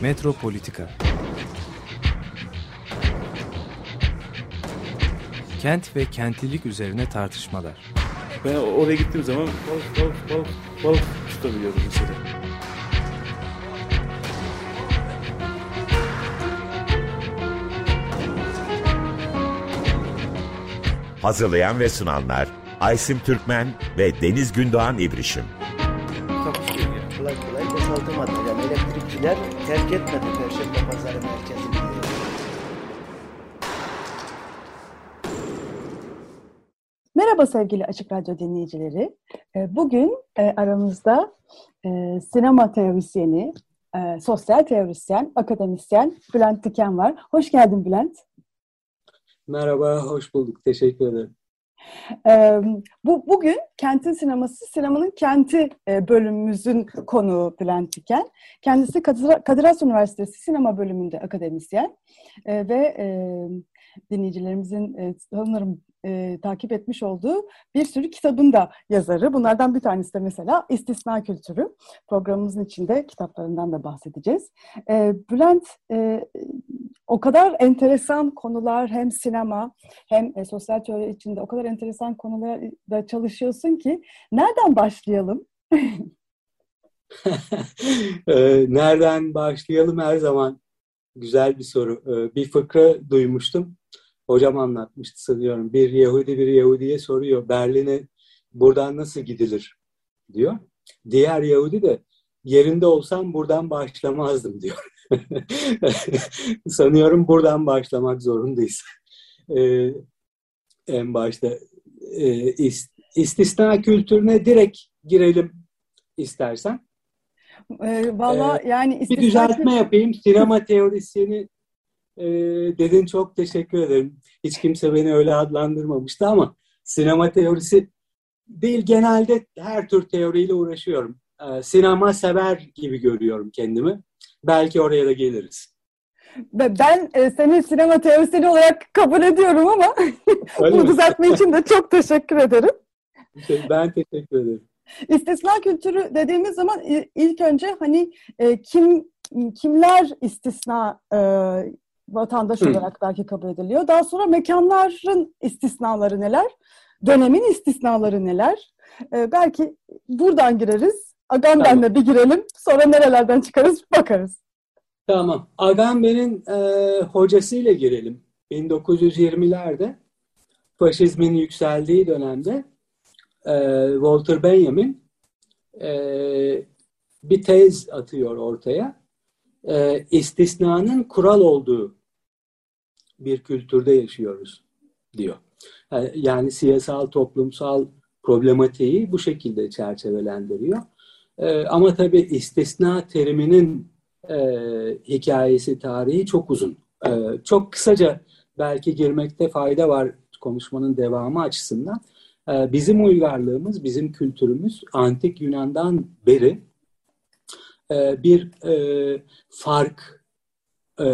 Metropolitika Kent ve kentlilik üzerine tartışmalar. Ben oraya gittiğim zaman balık balık balık balık tutabiliyordum mesela. Hazırlayan ve sunanlar Aysim Türkmen ve Deniz Gündoğan İbrişim. yani. Kolay kolay boşaltamadı. Terk etmedi Perşembe Pazarı merkezini. Merhaba sevgili Açık Radyo dinleyicileri. Ee, Bugün e, aramızda e, sinema teorisyeni, e, sosyal teorisyen, akademisyen Bülent Diken var. Hoş geldin Bülent. Merhaba, hoş bulduk. Teşekkür ederim. Bu Bugün Kentin Sineması, Sinemanın Kenti bölümümüzün konuğu Bülent Diken. Kendisi Kadir Has Üniversitesi Sinema Bölümünde akademisyen ve dinleyicilerimizin sanırım e, takip etmiş olduğu bir sürü kitabın da yazarı. Bunlardan bir tanesi de mesela İstisna Kültürü. Programımızın içinde kitaplarından da bahsedeceğiz. E, Bülent, e, o kadar enteresan konular hem sinema hem e, sosyal teori içinde o kadar enteresan konularda çalışıyorsun ki nereden başlayalım? Nereden başlayalım her zaman güzel bir soru. Bir fıkra duymuştum. Hocam anlatmıştı sanıyorum. Bir Yahudi bir Yahudi'ye soruyor. Berlin'e buradan nasıl gidilir diyor. Diğer Yahudi de yerinde olsam buradan başlamazdım diyor. Sanıyorum buradan başlamak zorundayız. Ee, en başta e, is- istisna kültürüne direkt girelim istersen. E, Valla yani Bir istisna düzeltme yapayım. Sinema teorisyeni e, dedin çok teşekkür ederim. Hiç kimse beni öyle adlandırmamıştı ama sinema teorisi değil genelde her tür teoriyle uğraşıyorum. E, sinema sever gibi görüyorum kendimi. Belki oraya da geliriz. Ben e, seni sinema teorisyeni olarak kabul ediyorum ama Öyle bu mi? düzeltme için de çok teşekkür ederim. Ben teşekkür ederim. İstisna kültürü dediğimiz zaman ilk önce hani e, kim kimler istisna e, vatandaş Hı. olarak belki kabul ediliyor. Daha sonra mekanların istisnaları neler? Dönemin istisnaları neler? E, belki buradan gireriz. Agamben'le bir girelim. Sonra nerelerden çıkarız bakarız. Tamam. Agamben'in e, hocasıyla girelim. 1920'lerde faşizmin yükseldiği dönemde e, Walter Benjamin e, bir tez atıyor ortaya. E, istisnanın kural olduğu bir kültürde yaşıyoruz diyor. Yani siyasal, toplumsal problematiği bu şekilde çerçevelendiriyor. E, ama tabii istisna teriminin e, hikayesi, tarihi çok uzun. E, çok kısaca belki girmekte fayda var konuşmanın devamı açısından. E, bizim uygarlığımız, bizim kültürümüz antik Yunan'dan beri e, bir e, fark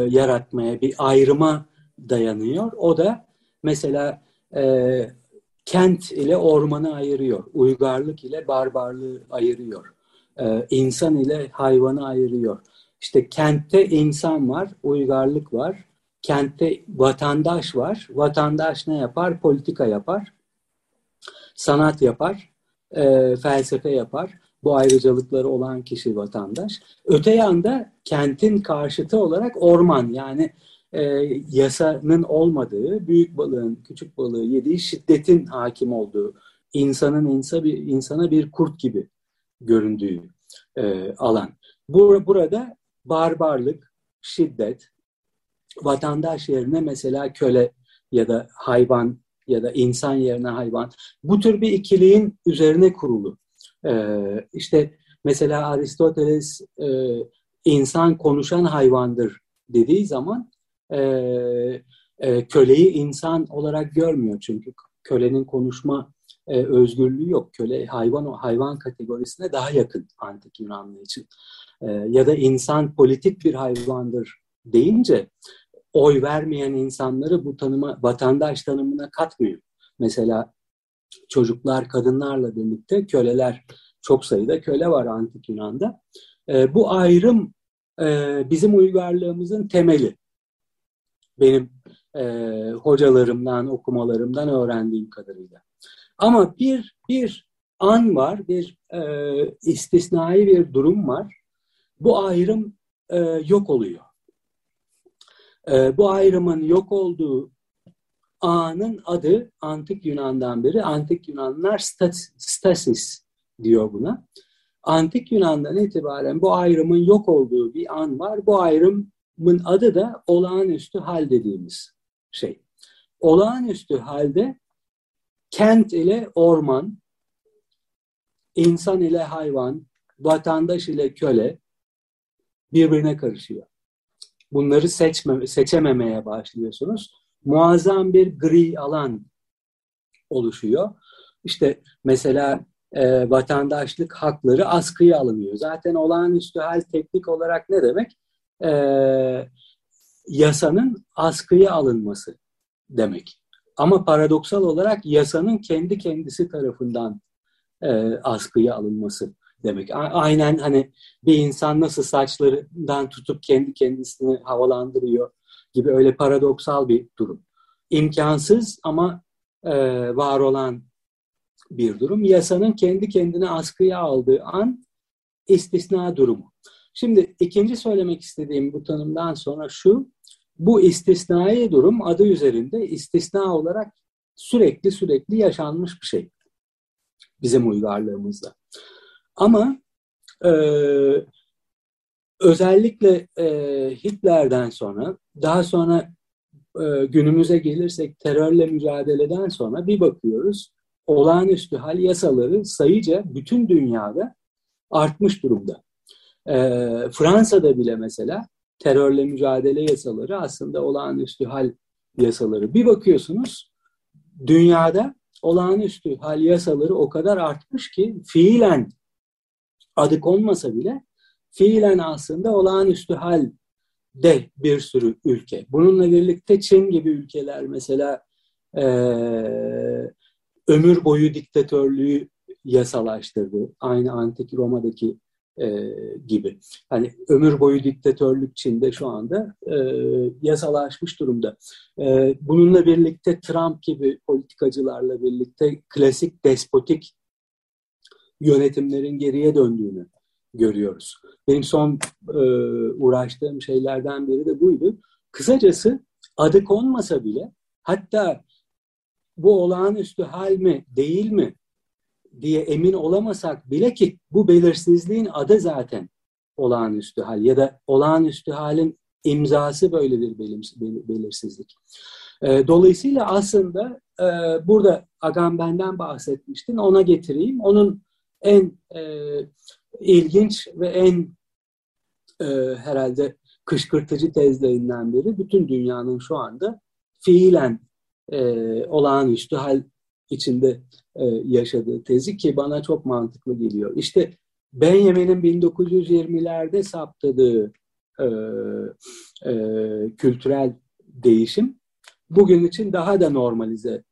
yaratmaya, bir ayrıma dayanıyor. O da mesela e, kent ile ormanı ayırıyor, uygarlık ile barbarlığı ayırıyor, e, insan ile hayvanı ayırıyor. İşte kentte insan var, uygarlık var. Kentte vatandaş var. Vatandaş ne yapar? Politika yapar. Sanat yapar. e, felsefe yapar. Bu ayrıcalıkları olan kişi vatandaş. Öte yanda kentin karşıtı olarak orman yani e, yasanın olmadığı, büyük balığın küçük balığı yediği şiddetin hakim olduğu, insanın insa bir, insana bir kurt gibi göründüğü e, alan. Bu, burada barbarlık, şiddet, vatandaş yerine mesela köle ya da hayvan ya da insan yerine hayvan. Bu tür bir ikiliğin üzerine kurulu. Ee, işte mesela Aristoteles e, insan konuşan hayvandır dediği zaman e, e, köleyi insan olarak görmüyor çünkü kölenin konuşma e, özgürlüğü yok. Köle hayvan hayvan kategorisine daha yakın antik Yunanlı için. E, ya da insan politik bir hayvandır deyince oy vermeyen insanları bu tanıma vatandaş tanımına katmıyor. Mesela çocuklar kadınlarla birlikte köleler çok sayıda köle var antik Yunan'da. E, bu ayrım e, bizim uygarlığımızın temeli. Benim e, hocalarımdan, okumalarımdan öğrendiğim kadarıyla. Ama bir bir an var, bir e, istisnai bir durum var. Bu ayrım e, yok oluyor. E, bu ayrımın yok olduğu anın adı Antik Yunan'dan beri Antik Yunanlar stasis diyor buna. Antik Yunan'dan itibaren bu ayrımın yok olduğu bir an var. Bu ayrımın adı da olağanüstü hal dediğimiz şey. Olağanüstü halde kent ile orman, insan ile hayvan, vatandaş ile köle birbirine karışıyor. Bunları seçme, seçememeye başlıyorsunuz. Muazzam bir gri alan oluşuyor. İşte mesela e, vatandaşlık hakları askıya alınıyor. Zaten olağanüstü hal teknik olarak ne demek? E, yasanın askıya alınması demek. Ama paradoksal olarak yasanın kendi kendisi tarafından e, askıya alınması demek. Aynen hani bir insan nasıl saçlarından tutup kendi kendisini havalandırıyor gibi öyle paradoksal bir durum. İmkansız ama e, var olan bir durum. Yasanın kendi kendine askıya aldığı an istisna durumu. Şimdi ikinci söylemek istediğim bu tanımdan sonra şu, bu istisnai durum adı üzerinde istisna olarak sürekli sürekli yaşanmış bir şey bizim uygarlığımızda. Ama e, özellikle e, Hitler'den sonra, daha sonra e, günümüze gelirsek terörle mücadeleden sonra bir bakıyoruz olağanüstü hal yasaları sayıca bütün dünyada artmış durumda. E, Fransa'da bile mesela terörle mücadele yasaları aslında olağanüstü hal yasaları. Bir bakıyorsunuz dünyada olağanüstü hal yasaları o kadar artmış ki fiilen adı konmasa bile fiilen aslında olağanüstü hal de bir sürü ülke. Bununla birlikte Çin gibi ülkeler mesela e, ömür boyu diktatörlüğü yasalaştırdı. Aynı antik Roma'daki e, gibi. Hani ömür boyu diktatörlük Çin'de şu anda e, yasalaşmış durumda. E, bununla birlikte Trump gibi politikacılarla birlikte klasik despotik yönetimlerin geriye döndüğünü görüyoruz. Benim son e, uğraştığım şeylerden biri de buydu. Kısacası adı konmasa bile hatta bu olağanüstü hal mi değil mi diye emin olamasak bile ki bu belirsizliğin adı zaten olağanüstü hal ya da olağanüstü halin imzası böyle bir belirsizlik. E, dolayısıyla aslında e, burada Agamben'den bahsetmiştin ona getireyim. Onun en e, ilginç ve en e, herhalde kışkırtıcı tezlerinden biri bütün dünyanın şu anda fiilen e, olağanüstü hal içinde e, yaşadığı tezi ki bana çok mantıklı geliyor. İşte Benjamin'in 1920'lerde saptadığı e, e, kültürel değişim bugün için daha da normalize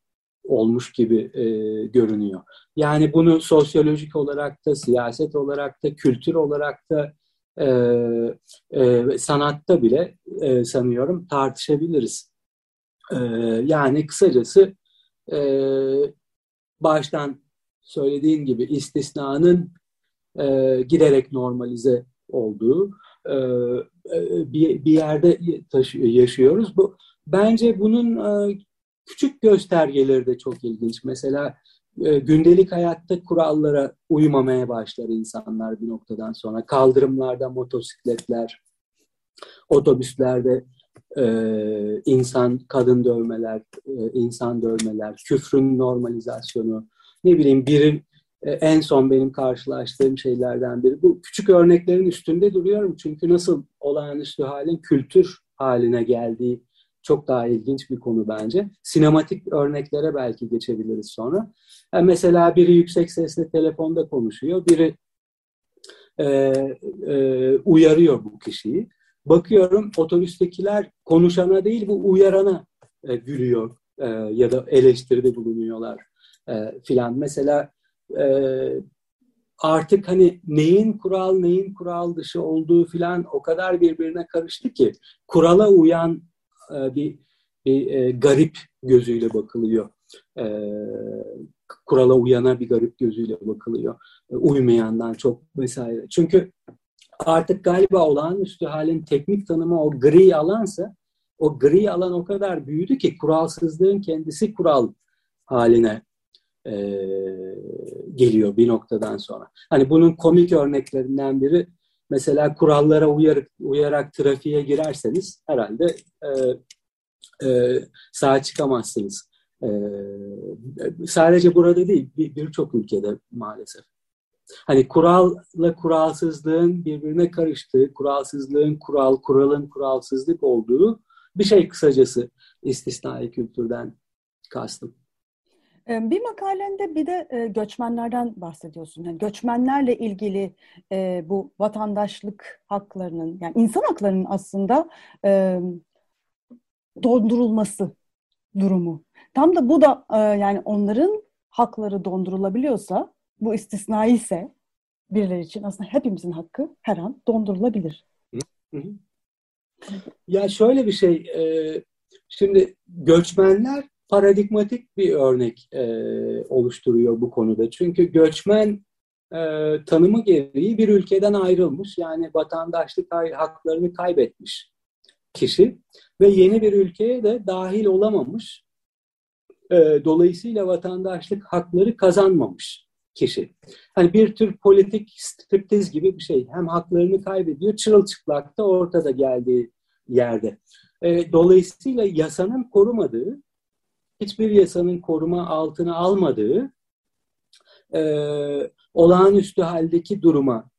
olmuş gibi e, görünüyor. Yani bunu sosyolojik olarak da, siyaset olarak da, kültür olarak da, e, e, sanatta bile e, sanıyorum tartışabiliriz. E, yani kısacası e, baştan söylediğin gibi istisnanın e, giderek normalize olduğu e, e bir, bir yerde taşı, yaşıyoruz. Bu bence bunun e, küçük göstergeleri de çok ilginç. Mesela e, gündelik hayatta kurallara uymamaya başlar insanlar bir noktadan sonra. Kaldırımlarda motosikletler, otobüslerde e, insan, kadın dövmeler, e, insan dövmeler, küfrün normalizasyonu, ne bileyim biri e, en son benim karşılaştığım şeylerden biri. Bu küçük örneklerin üstünde duruyorum çünkü nasıl olağanüstü halin kültür haline geldiği çok daha ilginç bir konu bence. Sinematik örneklere belki geçebiliriz sonra. Yani mesela biri yüksek sesle telefonda konuşuyor, biri e, e, uyarıyor bu kişiyi. Bakıyorum otobüstekiler konuşana değil bu uyarana e, gülüyor e, ya da eleştiride bulunuyorlar e, filan. Mesela e, artık hani neyin kural neyin kural dışı olduğu filan o kadar birbirine karıştı ki kurala uyan e, bir, bir e, garip gözüyle bakılıyor. E, kurala uyana bir garip gözüyle bakılıyor. E, uymayandan çok vesaire. Çünkü artık galiba olağanüstü halin teknik tanımı o gri alansa o gri alan o kadar büyüdü ki kuralsızlığın kendisi kural haline e, geliyor bir noktadan sonra. Hani bunun komik örneklerinden biri mesela kurallara uyarak, uyarak trafiğe girerseniz herhalde e, e, sağa çıkamazsınız. E, sadece burada değil birçok bir ülkede maalesef. Hani kuralla kuralsızlığın birbirine karıştığı, kuralsızlığın kural, kuralın kuralsızlık olduğu bir şey kısacası istisnai kültürden kastım. Ee, bir makalende bir de e, göçmenlerden bahsediyorsun. Yani göçmenlerle ilgili e, bu vatandaşlık haklarının, yani insan haklarının aslında e, dondurulması durumu. Tam da bu da yani onların hakları dondurulabiliyorsa, bu istisnai ise birileri için aslında hepimizin hakkı her an dondurulabilir. Ya şöyle bir şey, şimdi göçmenler paradigmatik bir örnek e, oluşturuyor bu konuda. Çünkü göçmen e, tanımı gereği bir ülkeden ayrılmış yani vatandaşlık haklarını kaybetmiş kişi ve yeni bir ülkeye de dahil olamamış. E, dolayısıyla vatandaşlık hakları kazanmamış kişi. Hani bir tür politik striptiz gibi bir şey. Hem haklarını kaybediyor, çırılçıplak da ortada geldiği yerde. E, dolayısıyla yasanın korumadığı hiçbir yasanın koruma altına almadığı e, olağanüstü haldeki duruma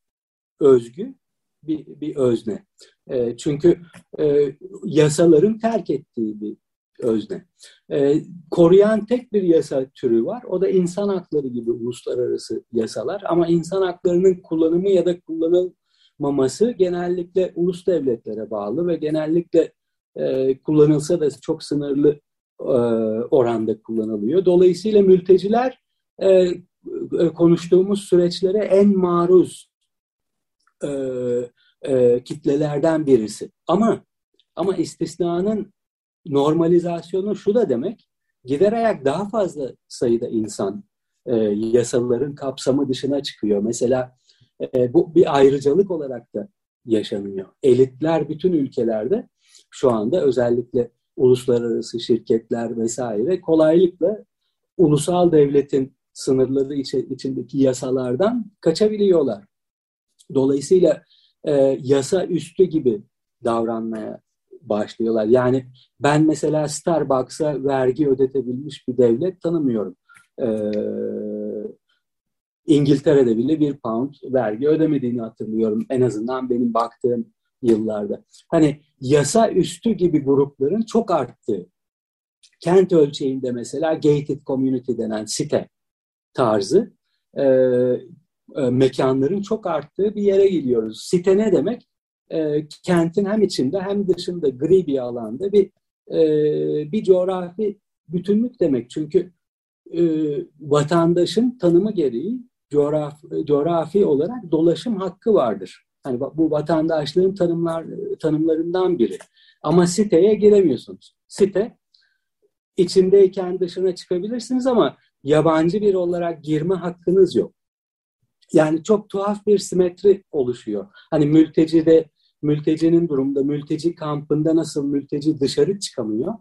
özgü bir, bir özne. E, çünkü e, yasaların terk ettiği bir özne. E, koruyan tek bir yasa türü var. O da insan hakları gibi uluslararası yasalar. Ama insan haklarının kullanımı ya da kullanılmaması genellikle ulus devletlere bağlı ve genellikle e, kullanılsa da çok sınırlı e, oranda kullanılıyor. Dolayısıyla mülteciler e, e, konuştuğumuz süreçlere en maruz kitlelerden birisi. Ama ama istisnanın normalizasyonu şu da demek, gider ayak daha fazla sayıda insan yasaların kapsamı dışına çıkıyor. Mesela bu bir ayrıcalık olarak da yaşanıyor. Elitler bütün ülkelerde şu anda özellikle uluslararası şirketler vesaire kolaylıkla ulusal devletin sınırları içindeki yasalardan kaçabiliyorlar. Dolayısıyla e, yasa üstü gibi davranmaya başlıyorlar. Yani ben mesela Starbucks'a vergi ödetebilmiş bir devlet tanımıyorum. Ee, İngiltere'de bile bir pound vergi ödemediğini hatırlıyorum. En azından benim baktığım yıllarda. Hani yasa üstü gibi grupların çok arttığı. Kent ölçeğinde mesela gated community denen site tarzı e, e, mekanların çok arttığı bir yere gidiyoruz. Site ne demek? E, kentin hem içinde hem dışında gri bir alanda bir e, bir coğrafi bütünlük demek. Çünkü e, vatandaşın tanımı gereği coğrafi, coğrafi olarak dolaşım hakkı vardır. Hani bu vatandaşlığın tanımlar tanımlarından biri. Ama siteye giremiyorsunuz. Site içindeyken dışına çıkabilirsiniz ama yabancı bir olarak girme hakkınız yok. Yani çok tuhaf bir simetri oluşuyor. Hani mültecide, mültecinin durumda, mülteci kampında nasıl mülteci dışarı çıkamıyor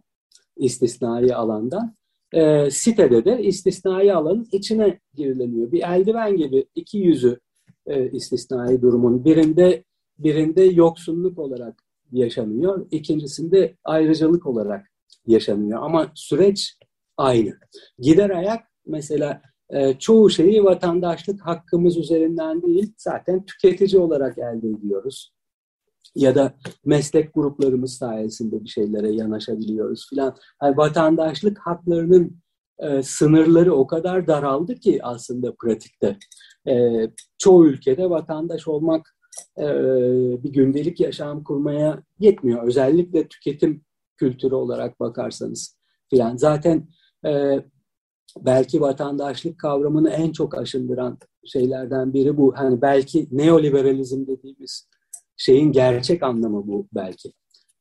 istisnai alandan. E, sitede de istisnai alanın içine girileniyor. Bir eldiven gibi iki yüzü e, istisnai durumun. Birinde birinde yoksulluk olarak yaşanıyor, ikincisinde ayrıcalık olarak yaşanıyor. Ama süreç aynı. Gider ayak mesela e, çoğu şeyi vatandaşlık hakkımız üzerinden değil, zaten tüketici olarak elde ediyoruz. Ya da meslek gruplarımız sayesinde bir şeylere yanaşabiliyoruz filan. Yani vatandaşlık haklarının e, sınırları o kadar daraldı ki aslında pratikte. E, çoğu ülkede vatandaş olmak e, bir gündelik yaşam kurmaya yetmiyor. Özellikle tüketim kültürü olarak bakarsanız filan. Zaten e, belki vatandaşlık kavramını en çok aşındıran şeylerden biri bu. Hani belki neoliberalizm dediğimiz şeyin gerçek anlamı bu belki.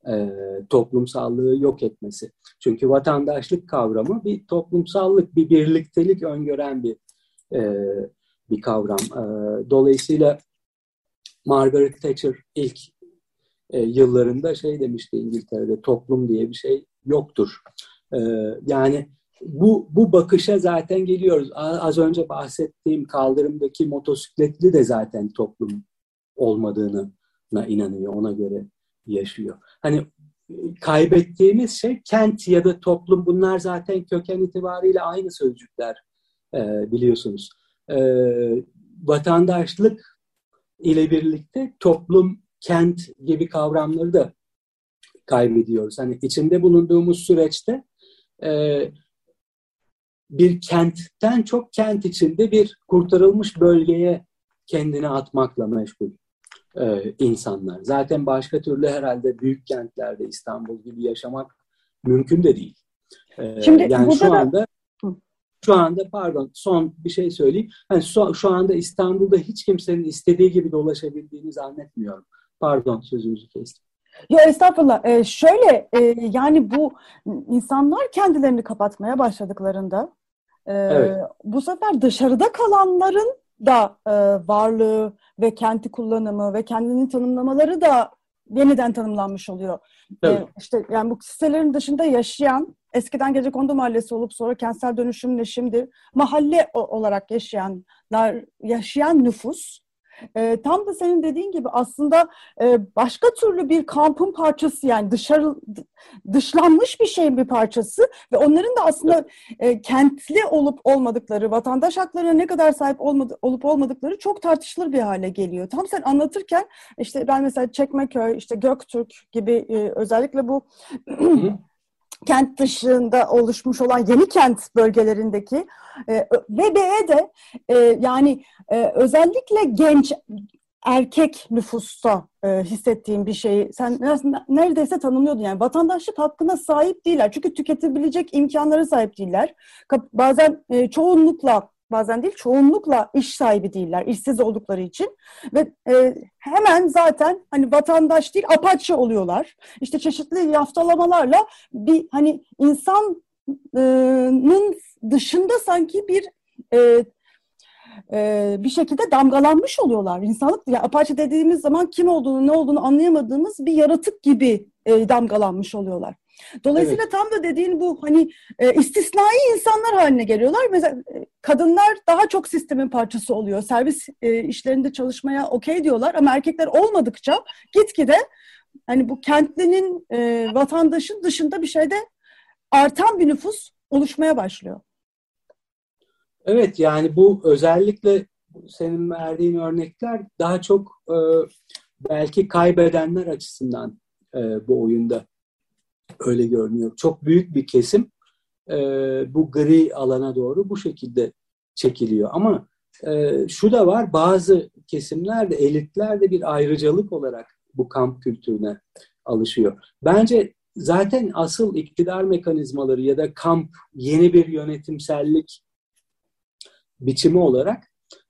E, toplumsallığı yok etmesi. Çünkü vatandaşlık kavramı bir toplumsallık, bir birliktelik öngören bir e, bir kavram. E, dolayısıyla Margaret Thatcher ilk e, yıllarında şey demişti İngiltere'de toplum diye bir şey yoktur. E, yani bu, bu bakışa zaten geliyoruz. Az önce bahsettiğim kaldırımdaki motosikletli de zaten toplum olmadığına inanıyor. Ona göre yaşıyor. Hani kaybettiğimiz şey kent ya da toplum bunlar zaten köken itibariyle aynı sözcükler e, biliyorsunuz. E, vatandaşlık ile birlikte toplum, kent gibi kavramları da kaybediyoruz. Hani içinde bulunduğumuz süreçte e, bir kentten çok kent içinde bir kurtarılmış bölgeye kendini atmakla meşgul e, insanlar. Zaten başka türlü herhalde büyük kentlerde İstanbul gibi yaşamak mümkün de değil. E, Şimdi yani şu anda şu anda pardon son bir şey söyleyeyim. Yani şu, şu anda İstanbul'da hiç kimsenin istediği gibi dolaşabildiğini zannetmiyorum. Pardon sözünüzü kestim. Ya estağfurullah. Ee, şöyle e, yani bu insanlar kendilerini kapatmaya başladıklarında e, evet. bu sefer dışarıda kalanların da e, varlığı ve kenti kullanımı ve kendini tanımlamaları da yeniden tanımlanmış oluyor. Evet. E, işte yani bu sitelerin dışında yaşayan eskiden gece kondu mahallesi olup sonra kentsel dönüşümle şimdi mahalle olarak yaşayanlar yaşayan nüfus e, tam da senin dediğin gibi aslında e, başka türlü bir kampın parçası yani dışarı dışlanmış bir şeyin bir parçası ve onların da aslında e, kentli olup olmadıkları, vatandaş haklarına ne kadar sahip olmadı, olup olmadıkları çok tartışılır bir hale geliyor. Tam sen anlatırken işte ben mesela Çekmeköy, işte Göktürk gibi e, özellikle bu kent dışında oluşmuş olan yeni kent bölgelerindeki e, VBE de e, yani e, özellikle genç erkek nüfusta e, hissettiğim bir şeyi. Sen neredeyse tanımlıyordun yani. Vatandaşlık hakkına sahip değiller. Çünkü tüketebilecek imkanlara sahip değiller. Bazen e, çoğunlukla bazen değil çoğunlukla iş sahibi değiller işsiz oldukları için ve e, hemen zaten hani vatandaş değil apaçı oluyorlar. İşte çeşitli yaftalamalarla bir hani insanın dışında sanki bir e, e, bir şekilde damgalanmış oluyorlar. İnsanlık, yani Apache dediğimiz zaman kim olduğunu, ne olduğunu anlayamadığımız bir yaratık gibi e, damgalanmış oluyorlar. Dolayısıyla evet. tam da dediğin bu hani e, istisnai insanlar haline geliyorlar. Mesela e, kadınlar daha çok sistemin parçası oluyor. Servis e, işlerinde çalışmaya okey diyorlar ama erkekler olmadıkça gitgide hani bu kentlinin e, vatandaşın dışında bir şeyde artan bir nüfus oluşmaya başlıyor. Evet yani bu özellikle senin verdiğin örnekler daha çok e, belki kaybedenler açısından e, bu oyunda öyle görünüyor. Çok büyük bir kesim e, bu gri alana doğru bu şekilde çekiliyor. Ama e, şu da var bazı kesimlerde elitler de bir ayrıcalık olarak bu kamp kültürüne alışıyor. Bence zaten asıl iktidar mekanizmaları ya da kamp yeni bir yönetimsellik biçimi olarak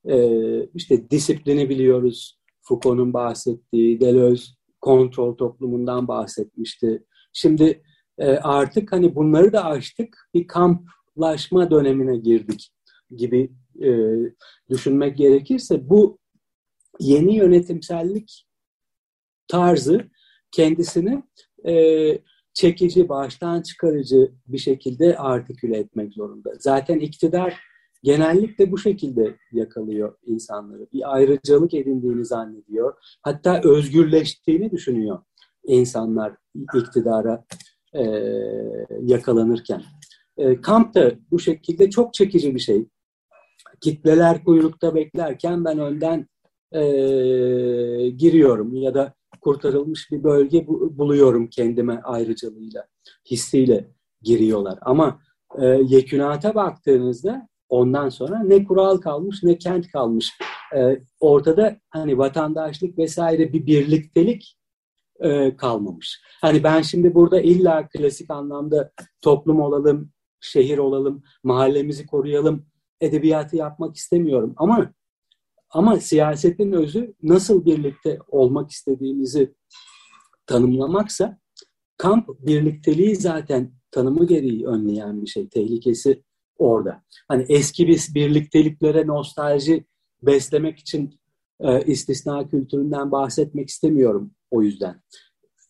e, işte disiplini biliyoruz. Foucault'un bahsettiği, Deleuze kontrol toplumundan bahsetmişti. Şimdi e, artık hani bunları da aştık, bir kamplaşma dönemine girdik gibi e, düşünmek gerekirse bu yeni yönetimsellik tarzı kendisini e, çekici, baştan çıkarıcı bir şekilde artiküle etmek zorunda. Zaten iktidar genellikle bu şekilde yakalıyor insanları. Bir ayrıcalık edindiğini zannediyor. Hatta özgürleştiğini düşünüyor insanlar iktidara e, yakalanırken. E, kamp da bu şekilde çok çekici bir şey. Kitleler kuyrukta beklerken ben önden e, giriyorum ya da kurtarılmış bir bölge buluyorum kendime ayrıcalığıyla, hissiyle giriyorlar. Ama e, yekünata baktığınızda ondan sonra ne kural kalmış ne kent kalmış. E, ortada hani vatandaşlık vesaire bir birliktelik e, kalmamış. Hani ben şimdi burada illa klasik anlamda toplum olalım, şehir olalım, mahallemizi koruyalım edebiyatı yapmak istemiyorum. Ama Ama siyasetin özü nasıl birlikte olmak istediğimizi tanımlamaksa kamp birlikteliği zaten tanımı gereği önleyen bir şey. Tehlikesi orada. Hani eski bir birlikteliklere nostalji beslemek için e, istisna kültüründen bahsetmek istemiyorum o yüzden.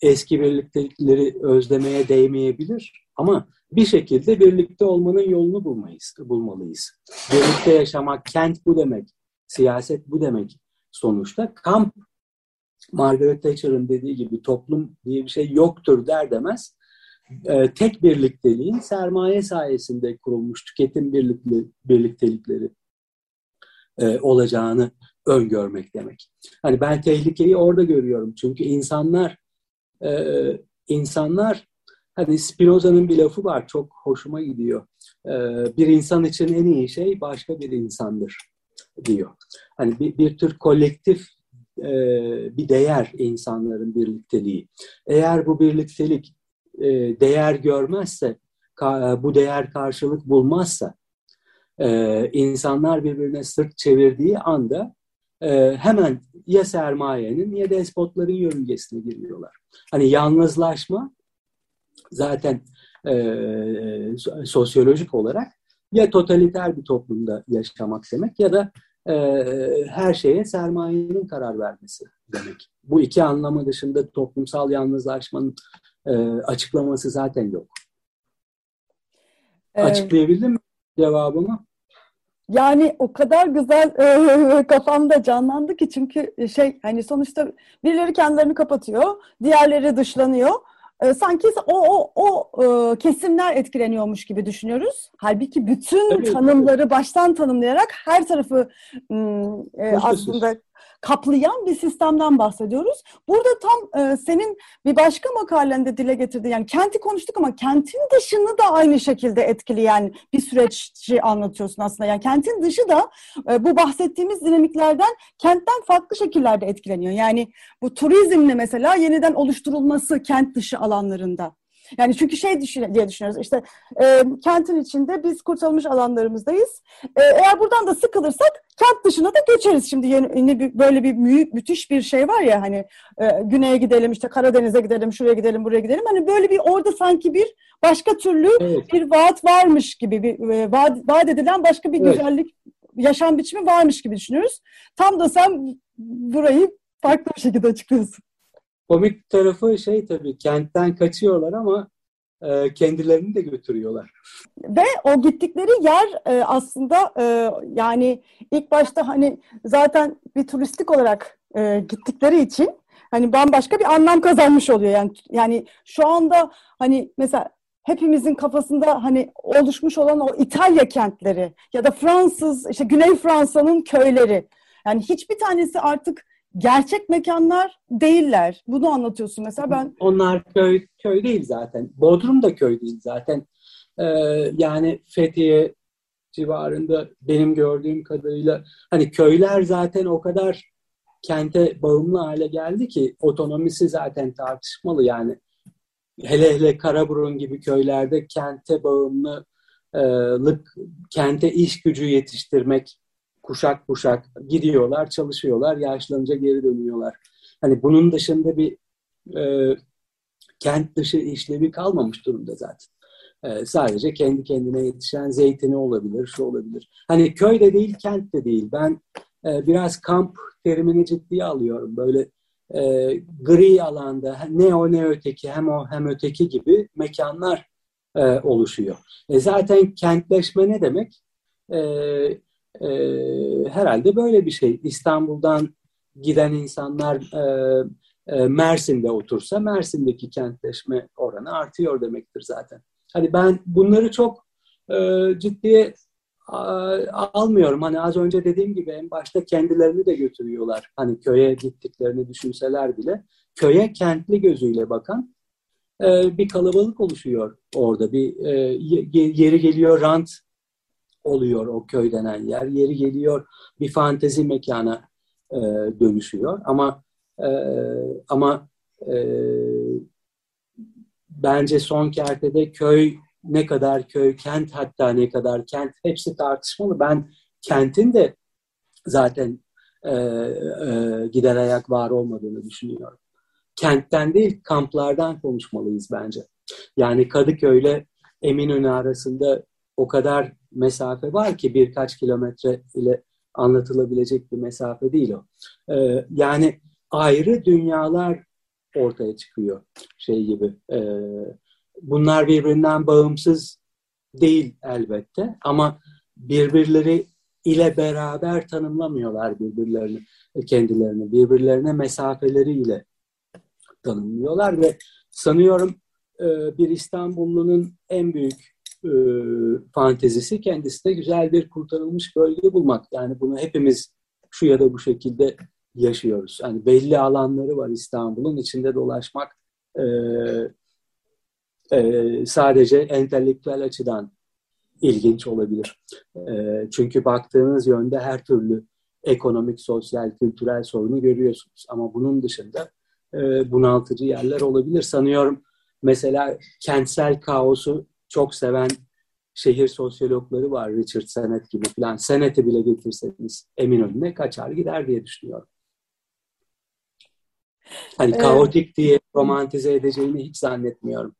Eski birliktelikleri özlemeye değmeyebilir ama bir şekilde birlikte olmanın yolunu bulmayız, bulmalıyız. Birlikte yaşamak, kent bu demek, siyaset bu demek sonuçta. Kamp, Margaret Thatcher'ın dediği gibi toplum diye bir şey yoktur der demez. E, tek birlikteliğin sermaye sayesinde kurulmuş tüketim birlikli, birliktelikleri e, olacağını öngörmek demek. Hani ben tehlikeyi orada görüyorum. Çünkü insanlar e, insanlar hani Spinoza'nın bir lafı var çok hoşuma gidiyor. E, bir insan için en iyi şey başka bir insandır diyor. Hani bir, bir tür kolektif e, bir değer insanların birlikteliği. Eğer bu birliktelik e, değer görmezse, ka, bu değer karşılık bulmazsa, e, insanlar birbirine sırt çevirdiği anda e, hemen ya sermayenin ya despotların yörüngesine giriyorlar. Hani yalnızlaşma zaten e, sosyolojik olarak ya totaliter bir toplumda yaşamak demek ya da e, her şeye sermayenin karar vermesi demek. Bu iki anlamı dışında toplumsal yalnızlaşmanın e, açıklaması zaten yok. Evet. Açıklayabildim mi cevabımı? Yani o kadar güzel e, kafamda canlandı ki çünkü şey hani sonuçta birileri kendilerini kapatıyor, diğerleri dışlanıyor. E, sanki o o o e, kesimler etkileniyormuş gibi düşünüyoruz. Halbuki bütün tabii, tanımları tabii. baştan tanımlayarak her tarafı e, aslında kaplayan bir sistemden bahsediyoruz. Burada tam e, senin bir başka makalende dile getirdiğin yani kenti konuştuk ama kentin dışını da aynı şekilde etkileyen bir süreci anlatıyorsun aslında. Yani kentin dışı da e, bu bahsettiğimiz dinamiklerden kentten farklı şekillerde etkileniyor. Yani bu turizmle mesela yeniden oluşturulması kent dışı alanlarında. Yani çünkü şey düşün, diye düşünüyoruz işte e, kentin içinde biz kurtarılmış alanlarımızdayız. E, eğer buradan da sıkılırsak kent dışına da göçeriz. Şimdi yeni, yeni bir, böyle bir büyük müthiş bir şey var ya hani e, güneye gidelim işte Karadeniz'e gidelim şuraya gidelim buraya gidelim. Hani böyle bir orada sanki bir başka türlü evet. bir vaat varmış gibi bir e, vaat, vaat edilen başka bir evet. güzellik yaşam biçimi varmış gibi düşünüyoruz. Tam da sen burayı farklı bir şekilde açıklıyorsun. Komik tarafı şey tabii kentten kaçıyorlar ama e, kendilerini de götürüyorlar. Ve o gittikleri yer e, aslında e, yani ilk başta hani zaten bir turistik olarak e, gittikleri için hani bambaşka bir anlam kazanmış oluyor yani yani şu anda hani mesela hepimizin kafasında hani oluşmuş olan o İtalya kentleri ya da Fransız işte Güney Fransa'nın köyleri yani hiçbir tanesi artık gerçek mekanlar değiller. Bunu anlatıyorsun mesela ben. Onlar köy köy değil zaten. Bodrum da köy değil zaten. Ee, yani Fethiye civarında benim gördüğüm kadarıyla hani köyler zaten o kadar kente bağımlı hale geldi ki otonomisi zaten tartışmalı yani. Hele hele Karaburun gibi köylerde kente bağımlılık, kente iş gücü yetiştirmek kuşak kuşak gidiyorlar, çalışıyorlar, yaşlanınca geri dönüyorlar. Hani bunun dışında bir e, kent dışı işlevi kalmamış durumda zaten. E, sadece kendi kendine yetişen zeytini olabilir, şu olabilir. Hani köyde değil, kent de değil. Ben e, biraz kamp terimini ciddiye alıyorum. Böyle e, gri alanda ne o ne öteki, hem o hem öteki gibi mekanlar e, oluşuyor. E, zaten kentleşme ne demek? E, e, herhalde böyle bir şey. İstanbul'dan giden insanlar e, e, Mersin'de otursa Mersin'deki kentleşme oranı artıyor demektir zaten. Hani ben bunları çok e, ciddiye almıyorum. Hani az önce dediğim gibi en başta kendilerini de götürüyorlar. Hani köye gittiklerini düşünseler bile köye kentli gözüyle bakan e, bir kalabalık oluşuyor orada. Bir e, yeri geliyor rant oluyor o köy denen yer. Yeri geliyor bir fantezi mekana e, dönüşüyor. Ama e, ama e, bence son kertede köy ne kadar köy, kent hatta ne kadar kent hepsi tartışmalı. Ben kentin de zaten e, e, gider ayak var olmadığını düşünüyorum. Kentten değil kamplardan konuşmalıyız bence. Yani Kadıköy'le Eminönü arasında o kadar mesafe var ki birkaç kilometre ile anlatılabilecek bir mesafe değil o. Ee, yani ayrı dünyalar ortaya çıkıyor şey gibi. E, bunlar birbirinden bağımsız değil elbette ama birbirleri ile beraber tanımlamıyorlar birbirlerini, kendilerini. Birbirlerine mesafeleriyle tanımlıyorlar ve sanıyorum e, bir İstanbullunun en büyük e, fantezisi kendisi de güzel bir kurtarılmış bölge bulmak. Yani bunu hepimiz şu ya da bu şekilde yaşıyoruz. Yani belli alanları var İstanbul'un içinde dolaşmak e, e, sadece entelektüel açıdan ilginç olabilir. E, çünkü baktığınız yönde her türlü ekonomik, sosyal, kültürel sorunu görüyorsunuz. Ama bunun dışında e, bunaltıcı yerler olabilir. Sanıyorum mesela kentsel kaosu çok seven şehir sosyologları var Richard Sennett gibi falan. Sennett'i bile getirseniz Eminönü'ne kaçar gider diye düşünüyorum. Hani kaotik diye romantize edeceğini hiç zannetmiyorum.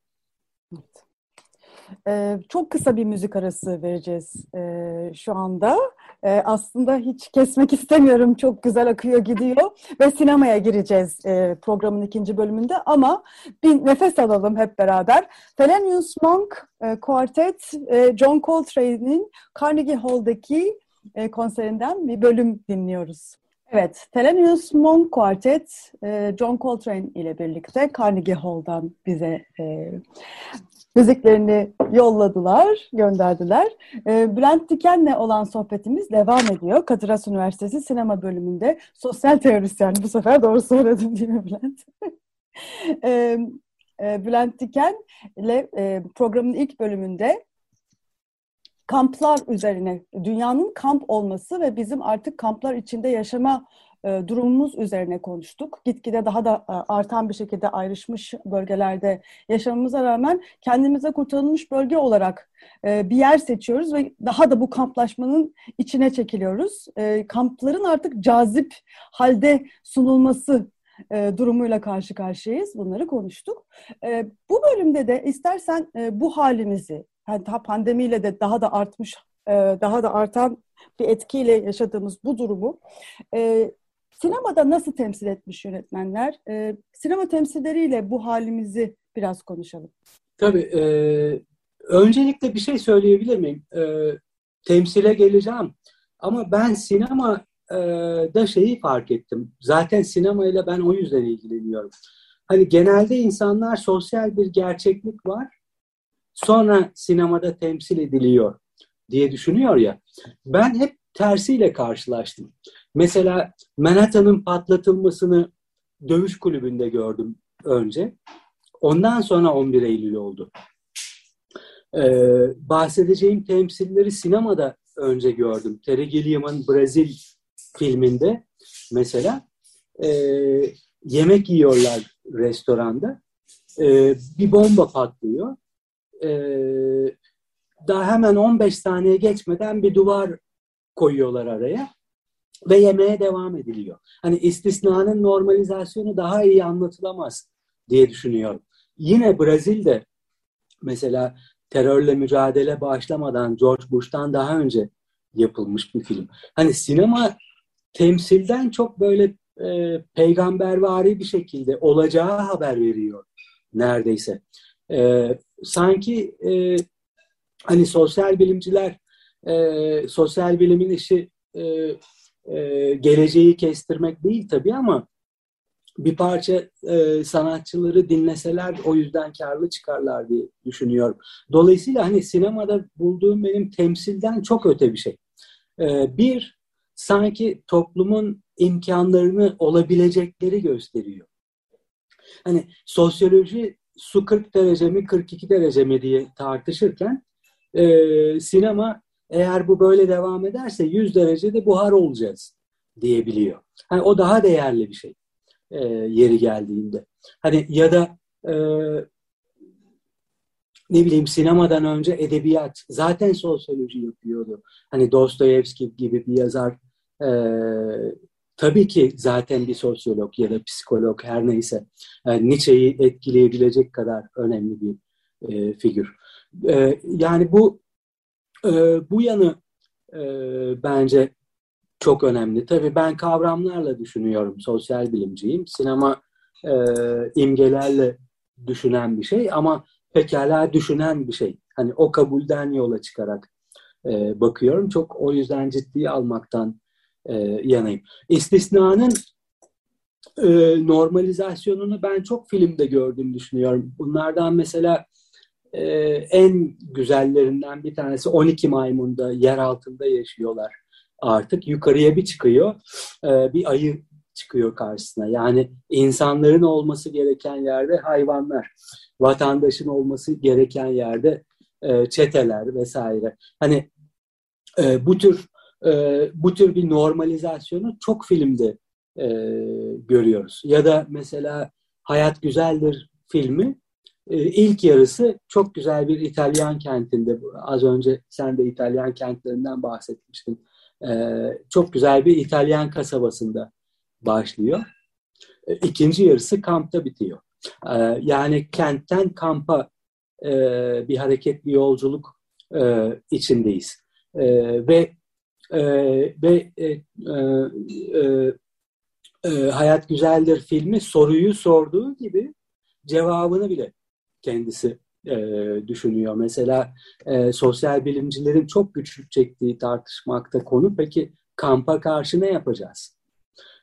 Ee, çok kısa bir müzik arası vereceğiz e, şu anda. E, aslında hiç kesmek istemiyorum. Çok güzel akıyor gidiyor. Ve sinemaya gireceğiz e, programın ikinci bölümünde. Ama bir nefes alalım hep beraber. Thelonious Monk e, Quartet, e, John Coltrane'in Carnegie Hall'daki e, konserinden bir bölüm dinliyoruz. Evet, Thelonious Monk Quartet, e, John Coltrane ile birlikte Carnegie Hall'dan bize e, müziklerini yolladılar, gönderdiler. E, Bülent Diken'le olan sohbetimiz devam ediyor. Kadir Has Üniversitesi sinema bölümünde sosyal teorisyen. Bu sefer doğru söyledim değil mi Bülent? Bülent Diken ile programın ilk bölümünde kamplar üzerine, dünyanın kamp olması ve bizim artık kamplar içinde yaşama e, durumumuz üzerine konuştuk. Gitgide daha da e, artan bir şekilde ayrışmış bölgelerde yaşamamıza rağmen kendimize kurtarılmış bölge olarak e, bir yer seçiyoruz ve daha da bu kamplaşmanın içine çekiliyoruz. E, kampların artık cazip halde sunulması durumuyla karşı karşıyayız. Bunları konuştuk. Bu bölümde de istersen bu halimizi, yani daha pandemiyle de daha da artmış, daha da artan bir etkiyle yaşadığımız bu durumu sinemada nasıl temsil etmiş yönetmenler? E, sinema temsilleriyle bu halimizi biraz konuşalım. Tabii. E, öncelikle bir şey söyleyebilir miyim? E, temsile geleceğim. Ama ben sinema da şeyi fark ettim. Zaten sinemayla ben o yüzden ilgileniyorum. Hani genelde insanlar sosyal bir gerçeklik var sonra sinemada temsil ediliyor diye düşünüyor ya. Ben hep tersiyle karşılaştım. Mesela Manhattan'ın patlatılmasını dövüş kulübünde gördüm önce. Ondan sonra 11 Eylül oldu. Ee, bahsedeceğim temsilleri sinemada önce gördüm. Terry Gilliam'ın Brazil filminde mesela e, yemek yiyorlar restoranda. E, bir bomba patlıyor e, daha hemen 15 saniye geçmeden bir duvar koyuyorlar araya ve yemeğe devam ediliyor. Hani istisnanın normalizasyonu daha iyi anlatılamaz diye düşünüyorum. Yine Brazil'de mesela terörle mücadele başlamadan George Bush'tan daha önce yapılmış bir film. Hani sinema temsilden çok böyle e, peygambervari bir şekilde olacağı haber veriyor neredeyse. E, sanki e, hani sosyal bilimciler e, sosyal bilimin işi e, e, geleceği kestirmek değil tabii ama bir parça e, sanatçıları dinleseler o yüzden karlı çıkarlar diye düşünüyorum. Dolayısıyla hani sinemada bulduğum benim temsilden çok öte bir şey. E, bir, sanki toplumun imkanlarını olabilecekleri gösteriyor. Hani sosyoloji su 40 derece mi 42 derece mi diye tartışırken e, sinema eğer bu böyle devam ederse 100 derecede buhar olacağız diyebiliyor. Hani o daha değerli bir şey e, yeri geldiğinde. Hani ya da e, ne bileyim sinemadan önce edebiyat zaten sosyoloji yapıyordu. Hani Dostoyevski gibi bir yazar e, tabii ki zaten bir sosyolog ya da psikolog her neyse yani Nietzsche'yi etkileyebilecek kadar önemli bir e, figür. E, yani bu e, bu yanı e, bence çok önemli. Tabii ben kavramlarla düşünüyorum, sosyal bilimciyim. Sinema e, imgelerle düşünen bir şey ama pekala düşünen bir şey. Hani o kabulden yola çıkarak e, bakıyorum. Çok o yüzden ciddiye almaktan e, yanayım. İstisnanın e, normalizasyonunu ben çok filmde gördüğümü düşünüyorum. Bunlardan mesela e, en güzellerinden bir tanesi 12 maymunda yer altında yaşıyorlar artık. Yukarıya bir çıkıyor, e, bir ayı çıkıyor karşısına. Yani insanların olması gereken yerde hayvanlar, vatandaşın olması gereken yerde e, çeteler vesaire. Hani e, bu tür e, bu tür bir normalizasyonu çok filmde e, görüyoruz. Ya da mesela Hayat Güzeldir filmi ilk yarısı çok güzel bir İtalyan kentinde. Az önce sen de İtalyan kentlerinden bahsetmiştin. E, çok güzel bir İtalyan kasabasında başlıyor. E, ikinci yarısı kampta bitiyor. Yani kentten kampa e, bir hareket, bir yolculuk e, içindeyiz. Ve e, ve Hayat Güzeldir filmi soruyu sorduğu gibi cevabını bile kendisi e, düşünüyor. Mesela e, sosyal bilimcilerin çok güçlük çektiği tartışmakta konu peki kampa karşı ne yapacağız?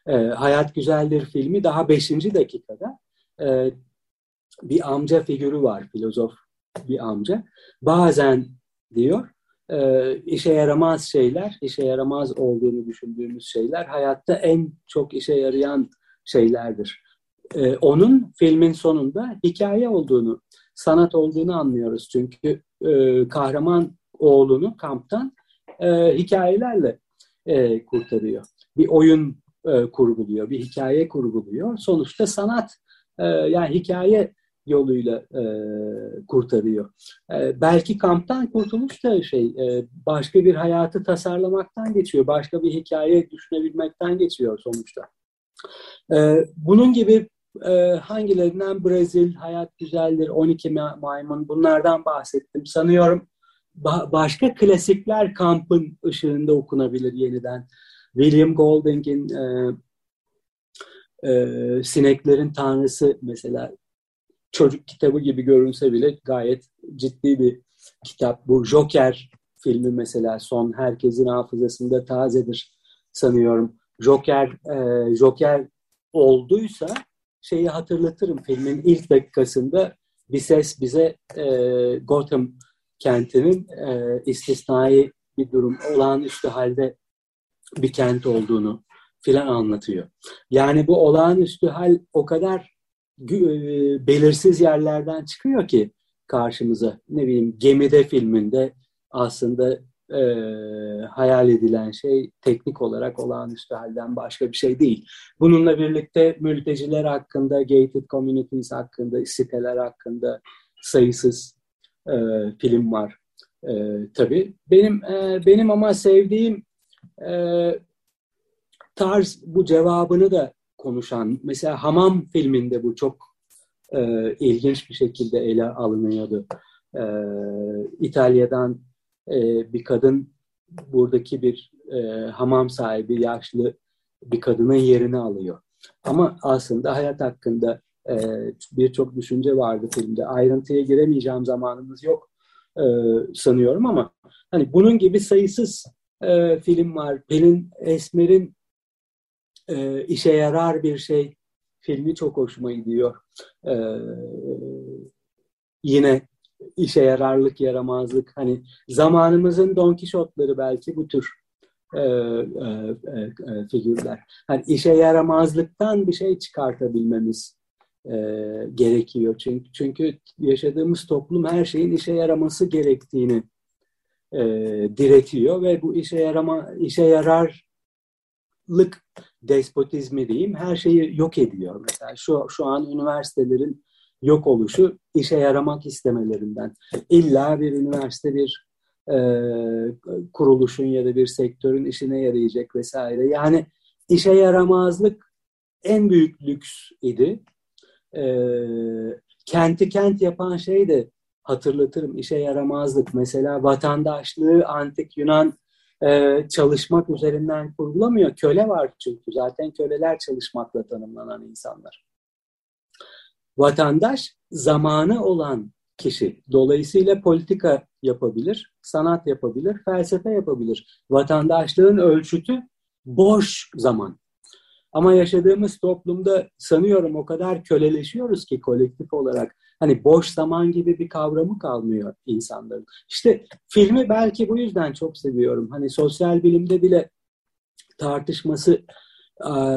E, Hayat Güzeldir filmi daha beşinci dakikada e, bir amca figürü var, filozof bir amca. Bazen diyor e, işe yaramaz şeyler, işe yaramaz olduğunu düşündüğümüz şeyler hayatta en çok işe yarayan şeylerdir. E, onun filmin sonunda hikaye olduğunu, sanat olduğunu anlıyoruz. Çünkü e, kahraman oğlunu kamptan e, hikayelerle e, kurtarıyor. Bir oyun e, kurguluyor, bir hikaye kurguluyor. Sonuçta sanat, e, yani hikaye yoluyla e, kurtarıyor. E, belki kamptan kurtuluş da şey e, başka bir hayatı tasarlamaktan geçiyor. Başka bir hikaye düşünebilmekten geçiyor sonuçta. E, bunun gibi e, hangilerinden Brezil, Hayat Güzeldir, 12 Maymun bunlardan bahsettim. Sanıyorum ba- başka klasikler kampın ışığında okunabilir yeniden. William Golding'in e, e, Sineklerin Tanrısı mesela çocuk kitabı gibi görünse bile gayet ciddi bir kitap. Bu Joker filmi mesela son herkesin hafızasında tazedir sanıyorum. Joker e, Joker olduysa şeyi hatırlatırım filmin ilk dakikasında bir ses bize e, Gotham kentinin e, istisnai bir durum, olağanüstü halde bir kent olduğunu filan anlatıyor. Yani bu olağanüstü hal o kadar e, belirsiz yerlerden çıkıyor ki karşımıza. Ne bileyim gemide filminde aslında e, hayal edilen şey teknik olarak olağanüstü halden başka bir şey değil. Bununla birlikte mülteciler hakkında, gated communities hakkında, siteler hakkında sayısız e, film var. E, tabii benim e, benim ama sevdiğim e, tarz bu cevabını da konuşan. Mesela Hamam filminde bu çok e, ilginç bir şekilde ele alınıyordu. E, İtalya'dan e, bir kadın buradaki bir e, hamam sahibi yaşlı bir kadının yerini alıyor. Ama aslında hayat hakkında e, birçok düşünce vardı filmde. Ayrıntıya giremeyeceğim zamanımız yok e, sanıyorum ama hani bunun gibi sayısız e, film var. Pelin Esmer'in e, işe yarar bir şey filmi çok hoşuma gidiyor. E, yine işe yararlık, yaramazlık. Hani zamanımızın Don Kişotları belki bu tür e, e, e, e, figürler. Hani işe yaramazlıktan bir şey çıkartabilmemiz e, gerekiyor. Çünkü, çünkü yaşadığımız toplum her şeyin işe yaraması gerektiğini e, diretiyor ve bu işe yarama işe yararlık despotizmi diyeyim her şeyi yok ediyor. Mesela şu şu an üniversitelerin yok oluşu işe yaramak istemelerinden. İlla bir üniversite bir e, kuruluşun ya da bir sektörün işine yarayacak vesaire. Yani işe yaramazlık en büyük lüks idi. E, kenti kent yapan şey de hatırlatırım işe yaramazlık. Mesela vatandaşlığı antik Yunan e, çalışmak üzerinden kurgulamıyor. Köle var çünkü zaten köleler çalışmakla tanımlanan insanlar. Vatandaş zamanı olan kişi. Dolayısıyla politika yapabilir, sanat yapabilir, felsefe yapabilir. Vatandaşlığın ölçütü boş zaman. Ama yaşadığımız toplumda sanıyorum o kadar köleleşiyoruz ki kolektif olarak. Hani boş zaman gibi bir kavramı kalmıyor insanların. İşte filmi belki bu yüzden çok seviyorum. Hani sosyal bilimde bile tartışması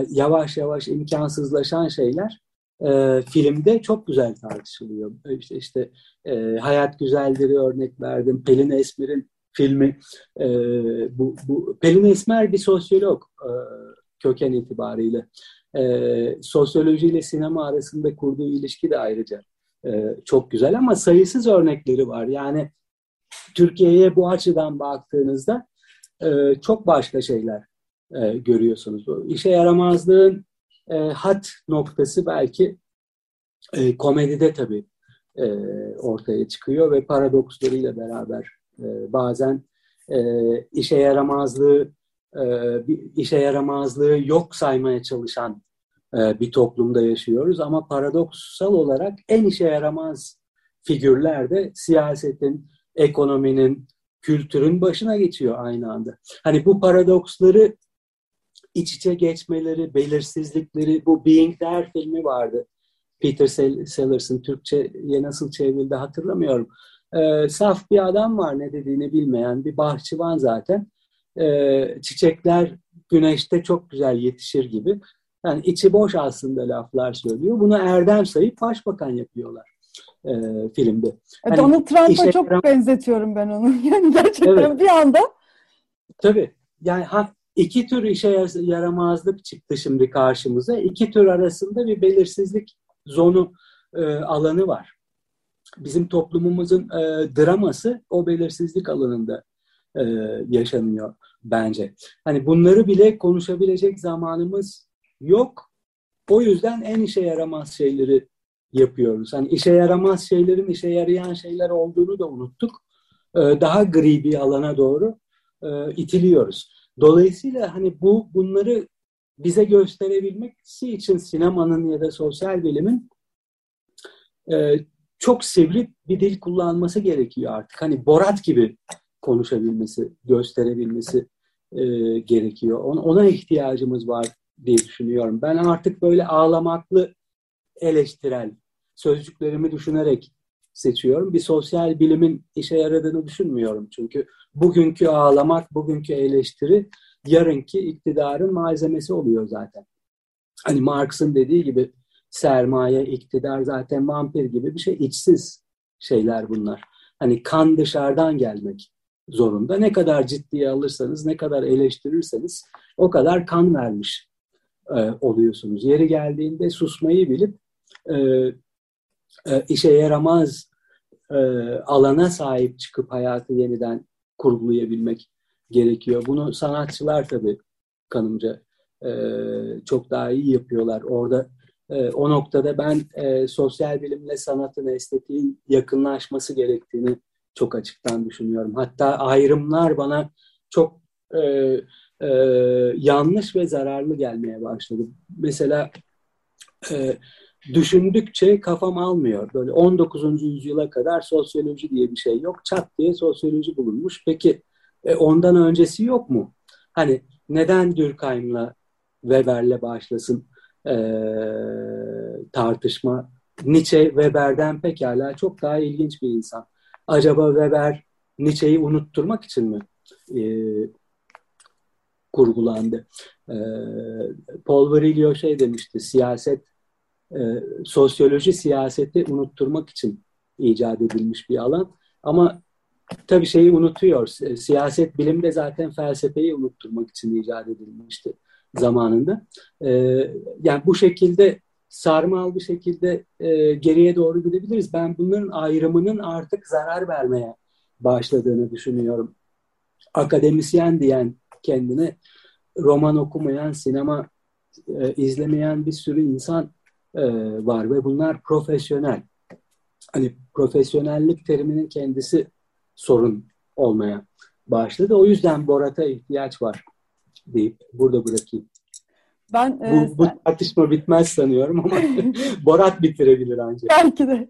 yavaş yavaş imkansızlaşan şeyler e, filmde çok güzel tartışılıyor. İşte, işte e, Hayat Güzeldir'i örnek verdim. Pelin Esmer'in filmi. E, bu, bu Pelin Esmer bir sosyolog e, köken itibariyle. E, sosyoloji ile sinema arasında kurduğu ilişki de ayrıca e, çok güzel ama sayısız örnekleri var. Yani Türkiye'ye bu açıdan baktığınızda e, çok başka şeyler e, görüyorsunuz. İşe yaramazlığın e, hat noktası belki e, komedide tabii e, ortaya çıkıyor ve paradokslarıyla beraber e, bazen e, işe yaramazlığı e, işe yaramazlığı yok saymaya çalışan e, bir toplumda yaşıyoruz ama paradoksal olarak en işe yaramaz figürler de siyasetin, ekonominin, kültürün başına geçiyor aynı anda. Hani bu paradoksları iç içe geçmeleri, belirsizlikleri, bu Being There filmi vardı. Peter Sellers'ın Türkçe'ye nasıl çevrildi hatırlamıyorum. Ee, saf bir adam var ne dediğini bilmeyen bir bahçıvan zaten. Ee, çiçekler güneşte çok güzel yetişir gibi. Yani içi boş aslında laflar söylüyor. Bunu erdem sayıp başbakan yapıyorlar e, filmde. E, hani Donald Trump'a çok yaram- benzetiyorum ben onu. Yani gerçekten evet. bir anda. Tabii. Yani ha, iki tür işe yaramazlık çıktı şimdi karşımıza. İki tür arasında bir belirsizlik zonu e, alanı var. Bizim toplumumuzun e, draması o belirsizlik alanında e, yaşanıyor bence. Hani bunları bile konuşabilecek zamanımız yok. O yüzden en işe yaramaz şeyleri yapıyoruz. Hani işe yaramaz şeylerin işe yarayan şeyler olduğunu da unuttuk. Ee, daha gri bir alana doğru e, itiliyoruz. Dolayısıyla hani bu bunları bize gösterebilmek için sinemanın ya da sosyal bilimin e, çok sivri bir dil kullanması gerekiyor artık. Hani Borat gibi konuşabilmesi, gösterebilmesi e, gerekiyor. Ona, ona ihtiyacımız var diye düşünüyorum. Ben artık böyle ağlamaklı eleştirel sözcüklerimi düşünerek seçiyorum. Bir sosyal bilimin işe yaradığını düşünmüyorum. Çünkü bugünkü ağlamak, bugünkü eleştiri yarınki iktidarın malzemesi oluyor zaten. Hani Marx'ın dediği gibi sermaye, iktidar zaten vampir gibi bir şey. içsiz şeyler bunlar. Hani kan dışarıdan gelmek zorunda. Ne kadar ciddiye alırsanız, ne kadar eleştirirseniz o kadar kan vermiş e, oluyorsunuz. Yeri geldiğinde susmayı bilip e, e, işe yaramaz e, alana sahip çıkıp hayatı yeniden kurgulayabilmek gerekiyor. Bunu sanatçılar tabii kanımca e, çok daha iyi yapıyorlar. Orada e, o noktada ben e, sosyal bilimle sanatın, estetiğin yakınlaşması gerektiğini çok açıktan düşünüyorum. Hatta ayrımlar bana çok e, e, yanlış ve zararlı gelmeye başladı. Mesela e, düşündükçe kafam almıyor. Böyle 19. yüzyıla kadar sosyoloji diye bir şey yok. Çat diye sosyoloji bulunmuş. Peki e, ondan öncesi yok mu? Hani neden Durkheim'la Weber'le başlasın e, tartışma? Nietzsche Weber'den pekala çok daha ilginç bir insan. Acaba Weber Nietzsche'yi unutturmak için mi e, kurgulandı? E, Paul Virilio şey demişti, siyaset e, sosyoloji siyaseti unutturmak için icat edilmiş bir alan. Ama tabii şeyi unutuyor. Siyaset bilimde zaten felsefeyi unutturmak için icat edilmişti zamanında. E, yani bu şekilde sarmal bir şekilde e, geriye doğru gidebiliriz. Ben bunların ayrımının artık zarar vermeye başladığını düşünüyorum. Akademisyen diyen kendine roman okumayan, sinema e, izlemeyen bir sürü insan e, var ve bunlar profesyonel. Hani profesyonellik teriminin kendisi sorun olmaya başladı. O yüzden Borat'a ihtiyaç var deyip burada bırakayım. Ben, bu, e, bu tartışma bitmez sanıyorum ama Borat bitirebilir ancak. Belki de.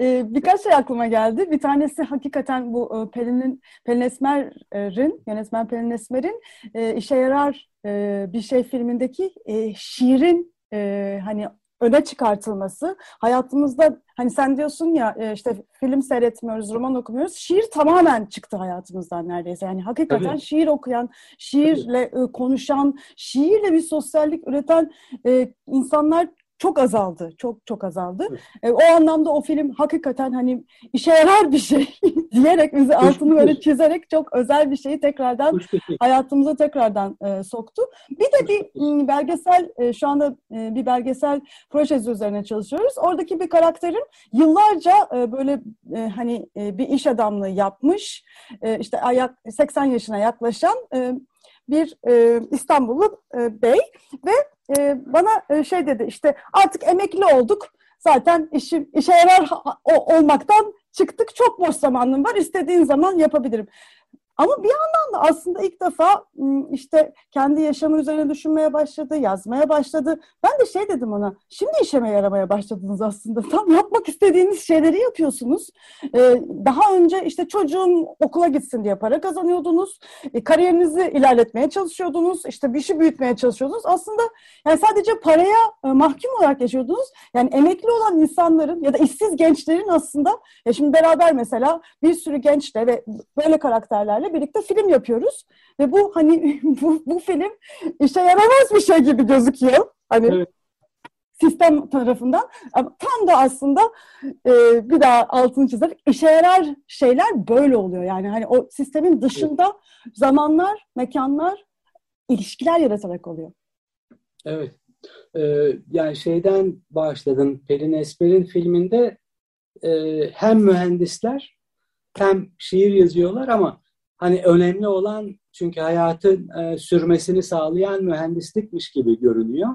E, birkaç şey aklıma geldi. Bir tanesi hakikaten bu e, Pelin'in Pelin Esmer'in, yönetmen Pelin Esmer'in e, işe yarar e, bir şey filmindeki e, şiirin e, hani öne çıkartılması. Hayatımızda hani sen diyorsun ya e, işte film seyretmiyoruz, roman okumuyoruz. Şiir tamamen çıktı hayatımızdan neredeyse. Yani hakikaten Tabii. şiir okuyan, şiirle Tabii. konuşan, şiirle bir sosyallik üreten e, insanlar çok azaldı. Çok çok azaldı. E, o anlamda o film hakikaten hani işe yarar bir şey diyerek bizi altını böyle çizerek çok özel bir şeyi tekrardan hayatımıza tekrardan e, soktu. Bir de bir belgesel e, şu anda e, bir belgesel projesi üzerine çalışıyoruz. Oradaki bir karakterin yıllarca e, böyle e, hani e, bir iş adamlığı yapmış. E, işte ayak 80 yaşına yaklaşan e, bir e, İstanbullu e, bey ve e, bana şey dedi işte artık emekli olduk. Zaten işim işe yarar olmaktan çıktık. Çok boş zamanım var. İstediğin zaman yapabilirim. Ama bir yandan da aslında ilk defa işte kendi yaşamı üzerine düşünmeye başladı, yazmaya başladı. Ben de şey dedim ona, şimdi işeme yaramaya başladınız aslında. Tam yapmak istediğiniz şeyleri yapıyorsunuz. Daha önce işte çocuğum okula gitsin diye para kazanıyordunuz. E, kariyerinizi ilerletmeye çalışıyordunuz. İşte bir şey büyütmeye çalışıyordunuz. Aslında yani sadece paraya e, mahkum olarak yaşıyordunuz. Yani emekli olan insanların ya da işsiz gençlerin aslında, ya şimdi beraber mesela bir sürü gençle ve böyle karakterlerle arkadaşlarla birlikte film yapıyoruz. Ve bu hani bu, bu film işe yaramaz bir şey gibi gözüküyor. Hani evet. sistem tarafından. Ama tam da aslında e, bir daha altını çizerek işe yarar şeyler böyle oluyor. Yani hani o sistemin dışında zamanlar, mekanlar, ilişkiler yaratarak oluyor. Evet. Ee, yani şeyden başladın. Pelin Esmer'in filminde e, hem mühendisler hem şiir yazıyorlar ama hani önemli olan çünkü hayatın e, sürmesini sağlayan mühendislikmiş gibi görünüyor.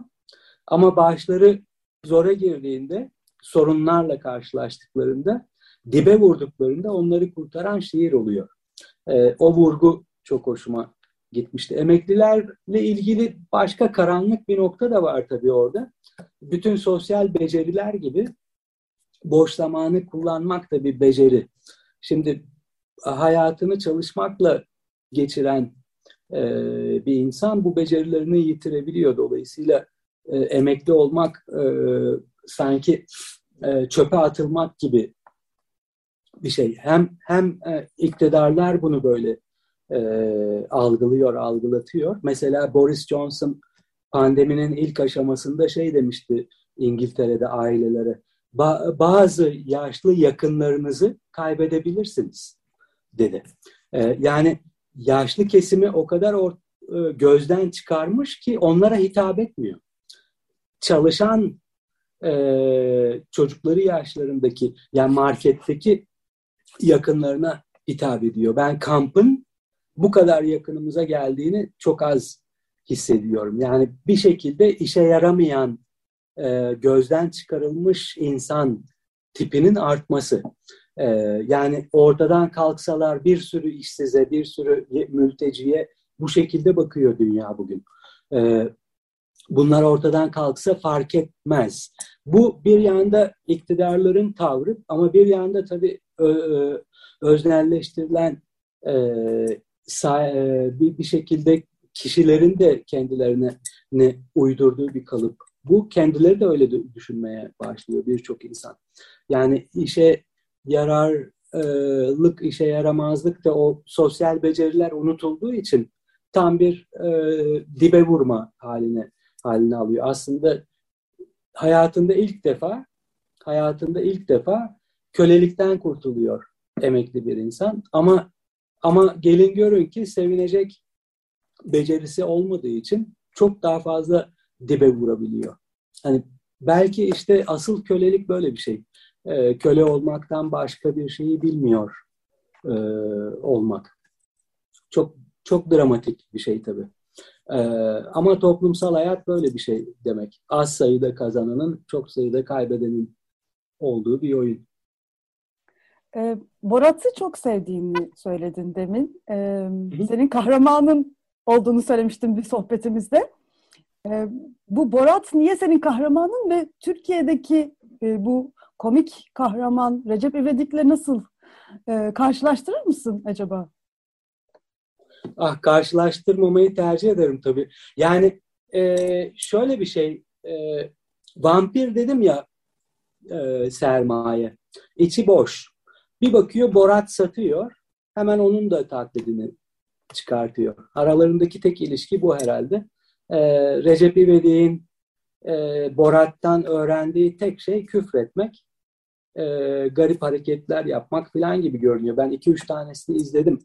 Ama başları zora girdiğinde, sorunlarla karşılaştıklarında, dibe vurduklarında onları kurtaran şiir oluyor. E, o vurgu çok hoşuma gitmişti. Emeklilerle ilgili başka karanlık bir nokta da var tabii orada. Bütün sosyal beceriler gibi boş zamanı kullanmak da bir beceri. Şimdi hayatını çalışmakla geçiren e, bir insan bu becerilerini yitirebiliyor. Dolayısıyla e, emekli olmak e, sanki e, çöpe atılmak gibi bir şey. Hem hem e, iktidarlar bunu böyle e, algılıyor, algılatıyor. Mesela Boris Johnson pandeminin ilk aşamasında şey demişti İngiltere'de ailelere. Ba- bazı yaşlı yakınlarınızı kaybedebilirsiniz dedi. E, yani yaşlı kesimi o kadar or, e, gözden çıkarmış ki onlara hitap etmiyor. Çalışan e, çocukları yaşlarındaki yani marketteki yakınlarına hitap ediyor. Ben kampın bu kadar yakınımıza geldiğini çok az hissediyorum. Yani bir şekilde işe yaramayan, e, gözden çıkarılmış insan tipinin artması. Ee, yani ortadan kalksalar bir sürü işsize, bir sürü mülteciye bu şekilde bakıyor dünya bugün. Ee, bunlar ortadan kalksa fark etmez. Bu bir yanda iktidarların tavrı ama bir yanda tabii öznelleştirilen e, e, bir şekilde kişilerin de kendilerine ne uydurduğu bir kalıp. Bu kendileri de öyle düşünmeye başlıyor birçok insan. Yani işe yararlık, işe yaramazlık da o sosyal beceriler unutulduğu için tam bir e, dibe vurma haline haline alıyor. Aslında hayatında ilk defa hayatında ilk defa kölelikten kurtuluyor emekli bir insan ama ama gelin görün ki sevinecek becerisi olmadığı için çok daha fazla dibe vurabiliyor. Hani belki işte asıl kölelik böyle bir şey e, köle olmaktan başka bir şeyi bilmiyor e, olmak. Çok çok dramatik bir şey tabii. Ee, ama toplumsal hayat böyle bir şey demek. Az sayıda kazananın, çok sayıda kaybedenin olduğu bir oyun. E, Borat'ı çok sevdiğini söyledin demin. E, senin kahramanın olduğunu söylemiştin bir sohbetimizde. E, bu Borat niye senin kahramanın ve Türkiye'deki e, bu komik kahraman Recep İvedik'le nasıl e, karşılaştırır mısın acaba? Ah karşılaştırmamayı tercih ederim tabii. Yani e, şöyle bir şey, e, vampir dedim ya e, sermaye, içi boş. Bir bakıyor Borat satıyor, hemen onun da taklidini çıkartıyor. Aralarındaki tek ilişki bu herhalde. E, Recep İvedik'in e, Borat'tan öğrendiği tek şey küfretmek, e, garip hareketler yapmak falan gibi görünüyor. Ben iki üç tanesini izledim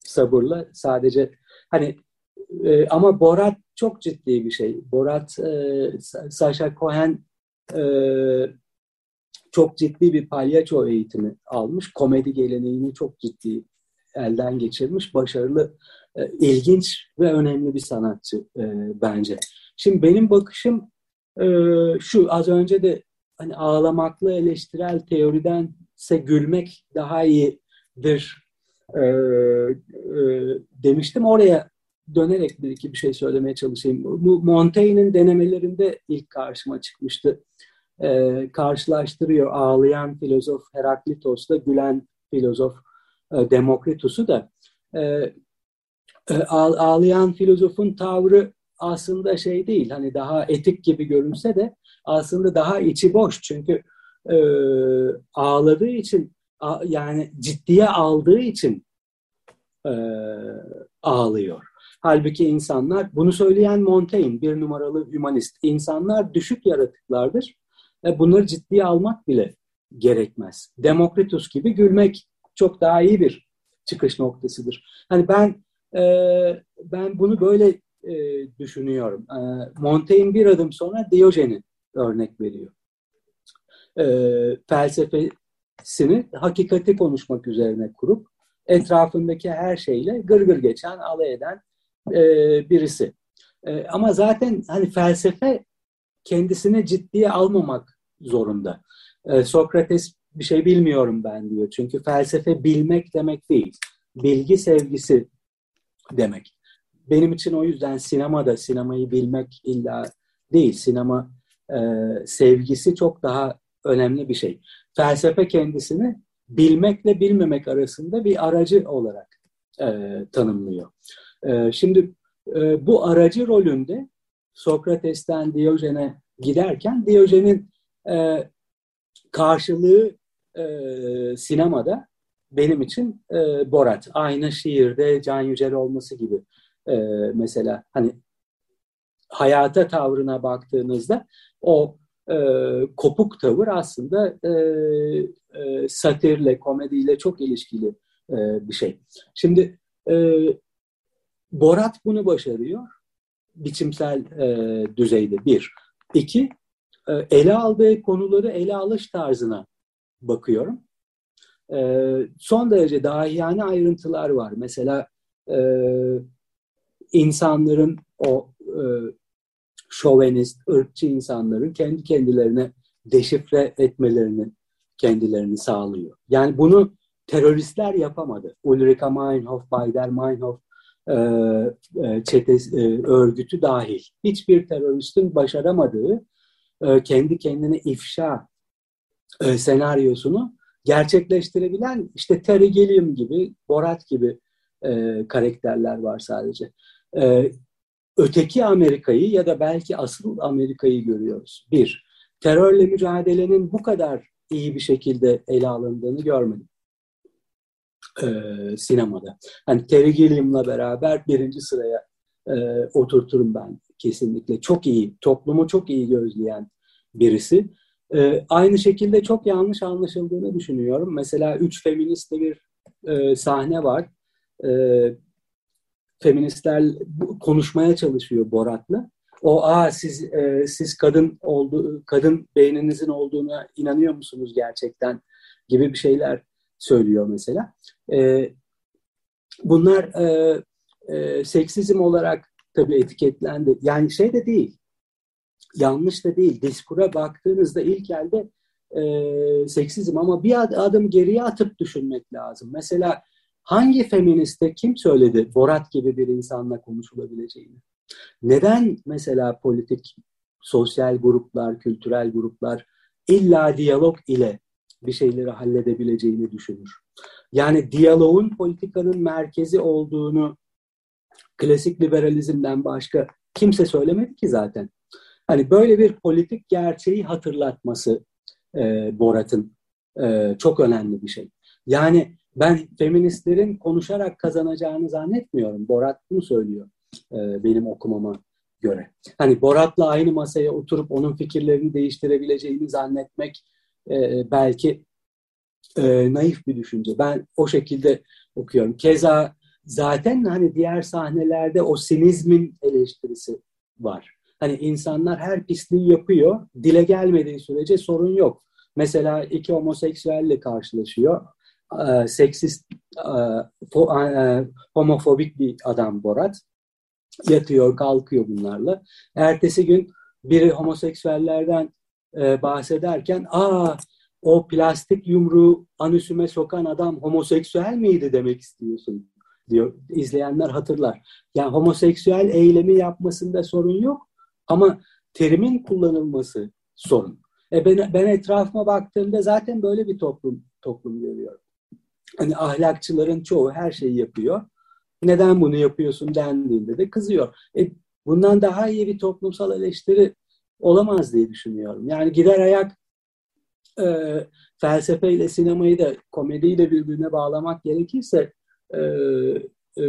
sabırla. Sadece hani e, ama Borat çok ciddi bir şey. Borat, e, Sasha Cohen e, çok ciddi bir palyaço eğitimi almış. Komedi geleneğini çok ciddi elden geçirmiş. Başarılı, e, ilginç ve önemli bir sanatçı e, bence. Şimdi benim bakışım e, şu az önce de hani ağlamaklı eleştirel teoridense gülmek daha iyidir e, e, demiştim. Oraya dönerek bir iki bir şey söylemeye çalışayım. Bu Montaigne'in denemelerinde ilk karşıma çıkmıştı. E, karşılaştırıyor ağlayan filozof Heraklitos'la gülen filozof e, Demokritus'u da. E, ağlayan filozofun tavrı aslında şey değil, hani daha etik gibi görünse de aslında daha içi boş. Çünkü e, ağladığı için yani ciddiye aldığı için e, ağlıyor. Halbuki insanlar, bunu söyleyen Montaigne, bir numaralı hümanist, insanlar düşük yaratıklardır. E, bunları ciddiye almak bile gerekmez. Demokritus gibi gülmek çok daha iyi bir çıkış noktasıdır. Hani ben e, ben bunu böyle e, düşünüyorum. E, Montaigne bir adım sonra Diyojen'i örnek veriyor. E, felsefe sini hakikati konuşmak üzerine kurup etrafındaki her şeyle gırgır gır geçen, alay eden e, birisi. E, ama zaten hani felsefe kendisini ciddiye almamak zorunda. E, Sokrates bir şey bilmiyorum ben diyor. Çünkü felsefe bilmek demek değil. Bilgi sevgisi demek. Benim için o yüzden sinemada sinemayı bilmek illa değil. Sinema e, sevgisi çok daha önemli bir şey felsefe kendisini bilmekle bilmemek arasında bir aracı olarak e, tanımlıyor. E, şimdi e, bu aracı rolünde Sokrates'ten Diyojen'e giderken Diyojen'in e, karşılığı e, sinemada benim için e, Borat. Aynı şiirde Can Yücel olması gibi e, mesela hani hayata tavrına baktığınızda o e, kopuk tavır aslında e, e, satirle, komediyle çok ilişkili e, bir şey. Şimdi e, Borat bunu başarıyor biçimsel e, düzeyde bir. İki, e, ele aldığı konuları ele alış tarzına bakıyorum. E, son derece dahiyane ayrıntılar var. Mesela e, insanların o e, şovenist, ırkçı insanların kendi kendilerine deşifre etmelerini kendilerini sağlıyor. Yani bunu teröristler yapamadı. Ulrika Meinhof, Bayder Meinhof e, e, çetesi, e, örgütü dahil. Hiçbir teröristin başaramadığı e, kendi kendine ifşa e, senaryosunu gerçekleştirebilen işte Terry Gilliam gibi, Borat gibi e, karakterler var sadece. E, öteki Amerika'yı ya da belki asıl Amerika'yı görüyoruz. Bir, terörle mücadelenin bu kadar iyi bir şekilde ele alındığını görmedim ee, sinemada. Hani Terry Gilliam'la beraber birinci sıraya e, oturturum ben kesinlikle. Çok iyi, toplumu çok iyi gözleyen birisi. E, aynı şekilde çok yanlış anlaşıldığını düşünüyorum. Mesela üç feministte bir e, sahne var. E, feministler konuşmaya çalışıyor Borat'la. O aa siz e, siz kadın oldu kadın beyninizin olduğuna inanıyor musunuz gerçekten gibi bir şeyler söylüyor mesela. E, bunlar e, e, seksizm olarak tabii etiketlendi. Yani şey de değil, yanlış da değil. Diskura baktığınızda ilk elde e, seksizm ama bir adım geriye atıp düşünmek lazım. Mesela hangi feministe kim söyledi Borat gibi bir insanla konuşulabileceğini? Neden mesela politik, sosyal gruplar, kültürel gruplar illa diyalog ile bir şeyleri halledebileceğini düşünür? Yani diyaloğun politikanın merkezi olduğunu klasik liberalizmden başka kimse söylemedi ki zaten. Hani böyle bir politik gerçeği hatırlatması e, Borat'ın e, çok önemli bir şey. Yani ben feministlerin konuşarak kazanacağını zannetmiyorum. Borat bunu söylüyor e, benim okumama göre. Hani Borat'la aynı masaya oturup onun fikirlerini değiştirebileceğini zannetmek e, belki e, naif bir düşünce. Ben o şekilde okuyorum. Keza zaten hani diğer sahnelerde o sinizmin eleştirisi var. Hani insanlar her pisliği yapıyor. Dile gelmediği sürece sorun yok. Mesela iki homoseksüelle karşılaşıyor. Ee, seksist, e, fo, e, homofobik bir adam Borat. Yatıyor, kalkıyor bunlarla. Ertesi gün biri homoseksüellerden e, bahsederken aa o plastik yumruğu anüsüme sokan adam homoseksüel miydi demek istiyorsun diyor. İzleyenler hatırlar. Yani homoseksüel eylemi yapmasında sorun yok ama terimin kullanılması sorun. E ben, ben etrafıma baktığımda zaten böyle bir toplum toplum görüyorum. Hani ahlakçıların çoğu her şeyi yapıyor. Neden bunu yapıyorsun dendiğinde de kızıyor. E, bundan daha iyi bir toplumsal eleştiri olamaz diye düşünüyorum. Yani gider ayak e, felsefeyle sinemayı da komediyle birbirine bağlamak gerekirse e, e,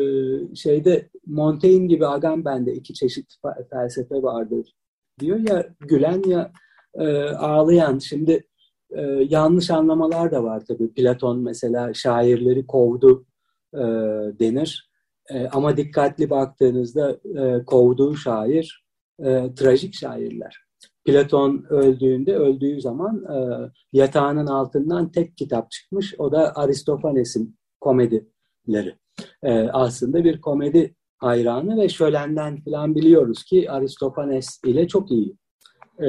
şeyde Montaigne gibi Agamben'de iki çeşit felsefe vardır diyor ya gülen ya e, ağlayan. Şimdi e, yanlış anlamalar da var tabii. Platon mesela şairleri kovdu e, denir. E, ama dikkatli baktığınızda e, kovduğu şair e, trajik şairler. Platon öldüğünde, öldüğü zaman e, yatağının altından tek kitap çıkmış. O da Aristofanes'in komedileri. E, aslında bir komedi hayranı ve şölenden falan biliyoruz ki Aristofanes ile çok iyi e,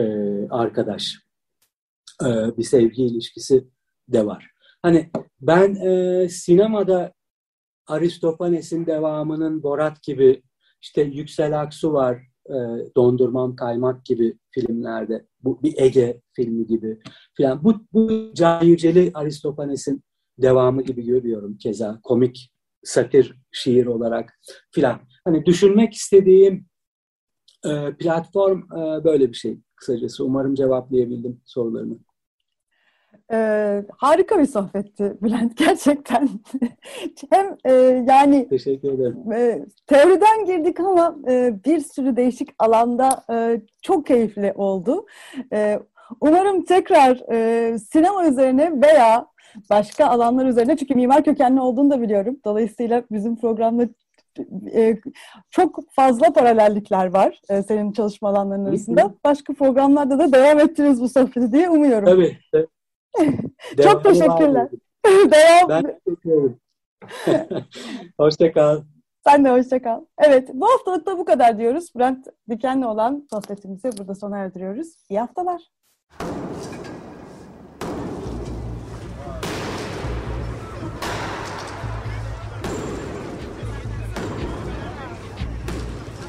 arkadaş. E, bir sevgi ilişkisi de var. Hani ben e, sinemada Aristofanes'in devamının Borat gibi işte Yüksel Aksu var, e, Dondurmam Kaymak gibi filmlerde, bu bir Ege filmi gibi filan. Bu, bu Can Yücel'i Aristofanes'in devamı gibi görüyorum keza komik satir şiir olarak filan. Hani düşünmek istediğim e, platform e, böyle bir şey kısacası. Umarım cevaplayabildim sorularını. Ee, harika bir sohbetti Bülent gerçekten. Hem e, yani Teşekkür ederim. E, teoriden girdik ama e, bir sürü değişik alanda e, çok keyifli oldu. E, umarım tekrar e, sinema üzerine veya başka alanlar üzerine çünkü mimar kökenli olduğunu da biliyorum. Dolayısıyla bizim programda e, çok fazla paralellikler var e, senin çalışma alanlarının arasında. Başka programlarda da devam ettiniz bu sohbeti diye umuyorum. Tabii. çok teşekkürler. devam. Ben teşekkür ederim. hoşça kal. Sen de hoşça kal. Evet, bu haftalık da bu kadar diyoruz. Bülent Diken'le olan sohbetimizi burada sona erdiriyoruz. İyi haftalar.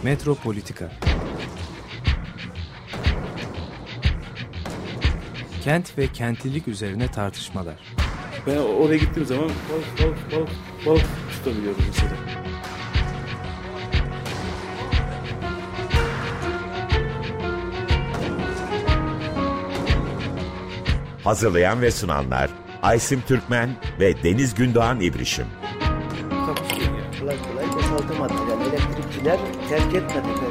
Metropolitika Kent ve kentlilik üzerine tartışmalar. Ben oraya gittiğim zaman balık balık balık balık tutabiliyordum mesela. Hazırlayan ve sunanlar Aysim Türkmen ve Deniz Gündoğan İbrişim. Kolay kolay boşaltamadı. Yani elektrikçiler terk etmedi.